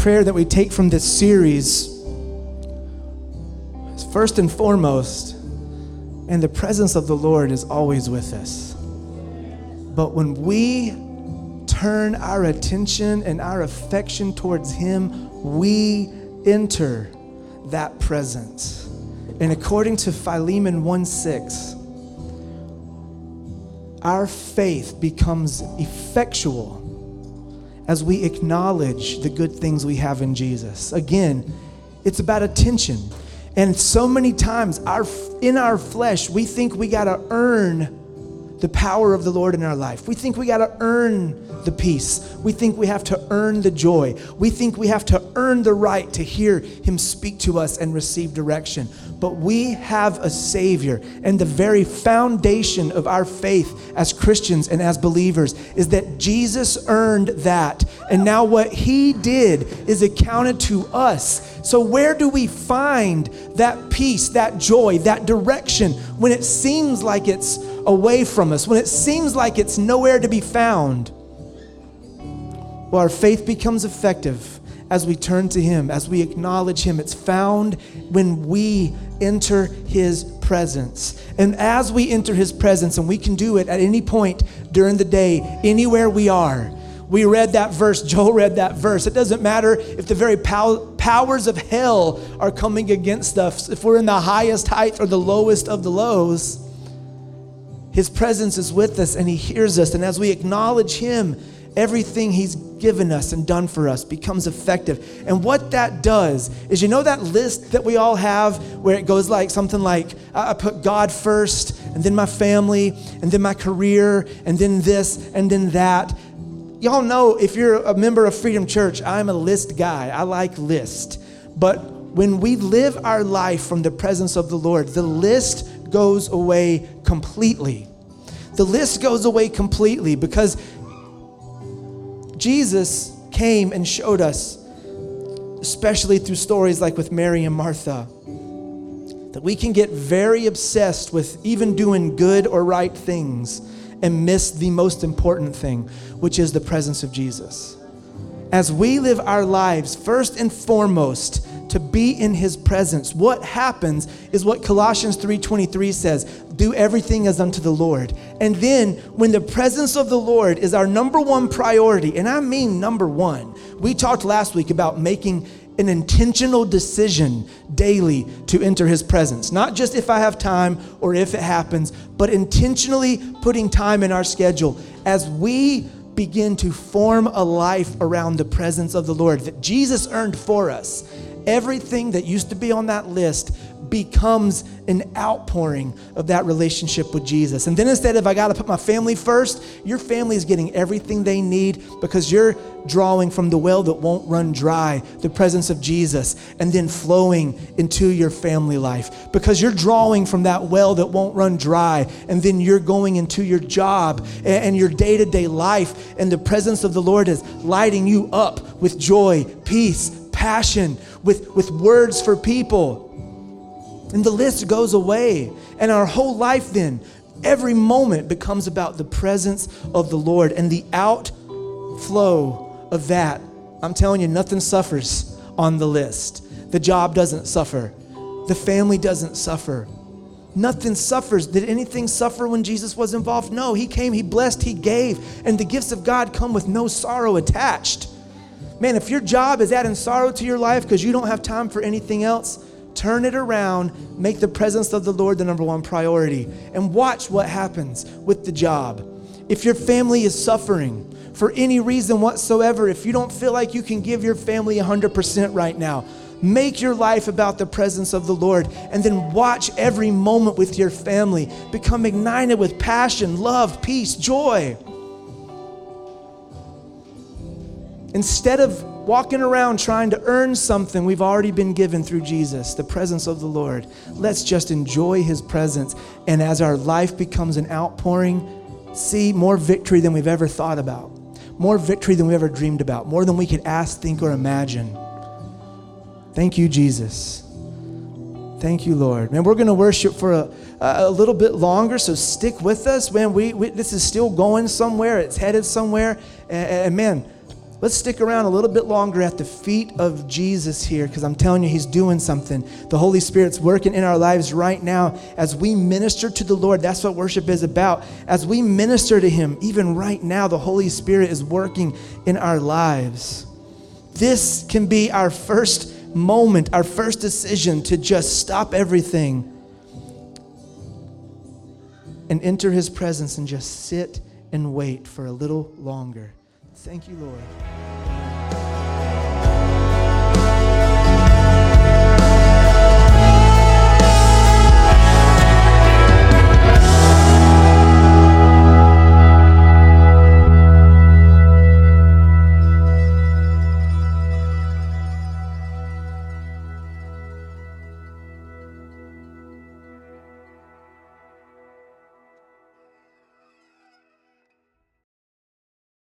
prayer that we take from this series is first and foremost, and the presence of the Lord is always with us. But when we turn our attention and our affection towards Him, we enter that presence. And according to Philemon 1 6, our faith becomes effectual as we acknowledge the good things we have in Jesus. Again, it's about attention. And so many times our in our flesh, we think we got to earn the power of the Lord in our life. We think we got to earn the peace. We think we have to earn the joy. We think we have to earn the right to hear Him speak to us and receive direction. But we have a Savior, and the very foundation of our faith as Christians and as believers is that Jesus earned that. And now what He did is accounted to us. So, where do we find that peace, that joy, that direction when it seems like it's away from us, when it seems like it's nowhere to be found? Well, our faith becomes effective as we turn to Him, as we acknowledge Him. It's found when we enter His presence. And as we enter His presence, and we can do it at any point during the day, anywhere we are. We read that verse, Joel read that verse. It doesn't matter if the very pow- powers of hell are coming against us, if we're in the highest height or the lowest of the lows. His presence is with us and He hears us. And as we acknowledge Him, everything He's given us and done for us becomes effective. And what that does is, you know, that list that we all have where it goes like something like, I put God first, and then my family, and then my career, and then this, and then that. Y'all know if you're a member of Freedom Church, I'm a list guy. I like list. But when we live our life from the presence of the Lord, the list goes away completely. The list goes away completely because Jesus came and showed us, especially through stories like with Mary and Martha, that we can get very obsessed with even doing good or right things and miss the most important thing, which is the presence of Jesus. As we live our lives, first and foremost, to be in his presence. What happens is what Colossians 3:23 says, do everything as unto the Lord. And then when the presence of the Lord is our number one priority, and I mean number 1. We talked last week about making an intentional decision daily to enter his presence. Not just if I have time or if it happens, but intentionally putting time in our schedule as we begin to form a life around the presence of the Lord that Jesus earned for us everything that used to be on that list becomes an outpouring of that relationship with Jesus. And then instead of I got to put my family first, your family is getting everything they need because you're drawing from the well that won't run dry, the presence of Jesus, and then flowing into your family life. Because you're drawing from that well that won't run dry, and then you're going into your job and your day to day life, and the presence of the Lord is lighting you up with joy, peace, passion, with, with words for people. And the list goes away. And our whole life then, every moment becomes about the presence of the Lord and the outflow of that. I'm telling you, nothing suffers on the list. The job doesn't suffer, the family doesn't suffer. Nothing suffers. Did anything suffer when Jesus was involved? No, he came, he blessed, he gave, and the gifts of God come with no sorrow attached. Man, if your job is adding sorrow to your life because you don't have time for anything else, turn it around, make the presence of the Lord the number one priority, and watch what happens with the job. If your family is suffering for any reason whatsoever, if you don't feel like you can give your family 100% right now, make your life about the presence of the Lord, and then watch every moment with your family become ignited with passion, love, peace, joy. Instead of walking around trying to earn something we've already been given through Jesus, the presence of the Lord, let's just enjoy his presence. And as our life becomes an outpouring, see more victory than we've ever thought about, more victory than we ever dreamed about, more than we could ask, think, or imagine. Thank you, Jesus. Thank you, Lord. Man, we're going to worship for a, a little bit longer, so stick with us. Man, we, we, this is still going somewhere, it's headed somewhere. and, and man, Let's stick around a little bit longer at the feet of Jesus here because I'm telling you, He's doing something. The Holy Spirit's working in our lives right now as we minister to the Lord. That's what worship is about. As we minister to Him, even right now, the Holy Spirit is working in our lives. This can be our first moment, our first decision to just stop everything and enter His presence and just sit and wait for a little longer. Thank you, Lord.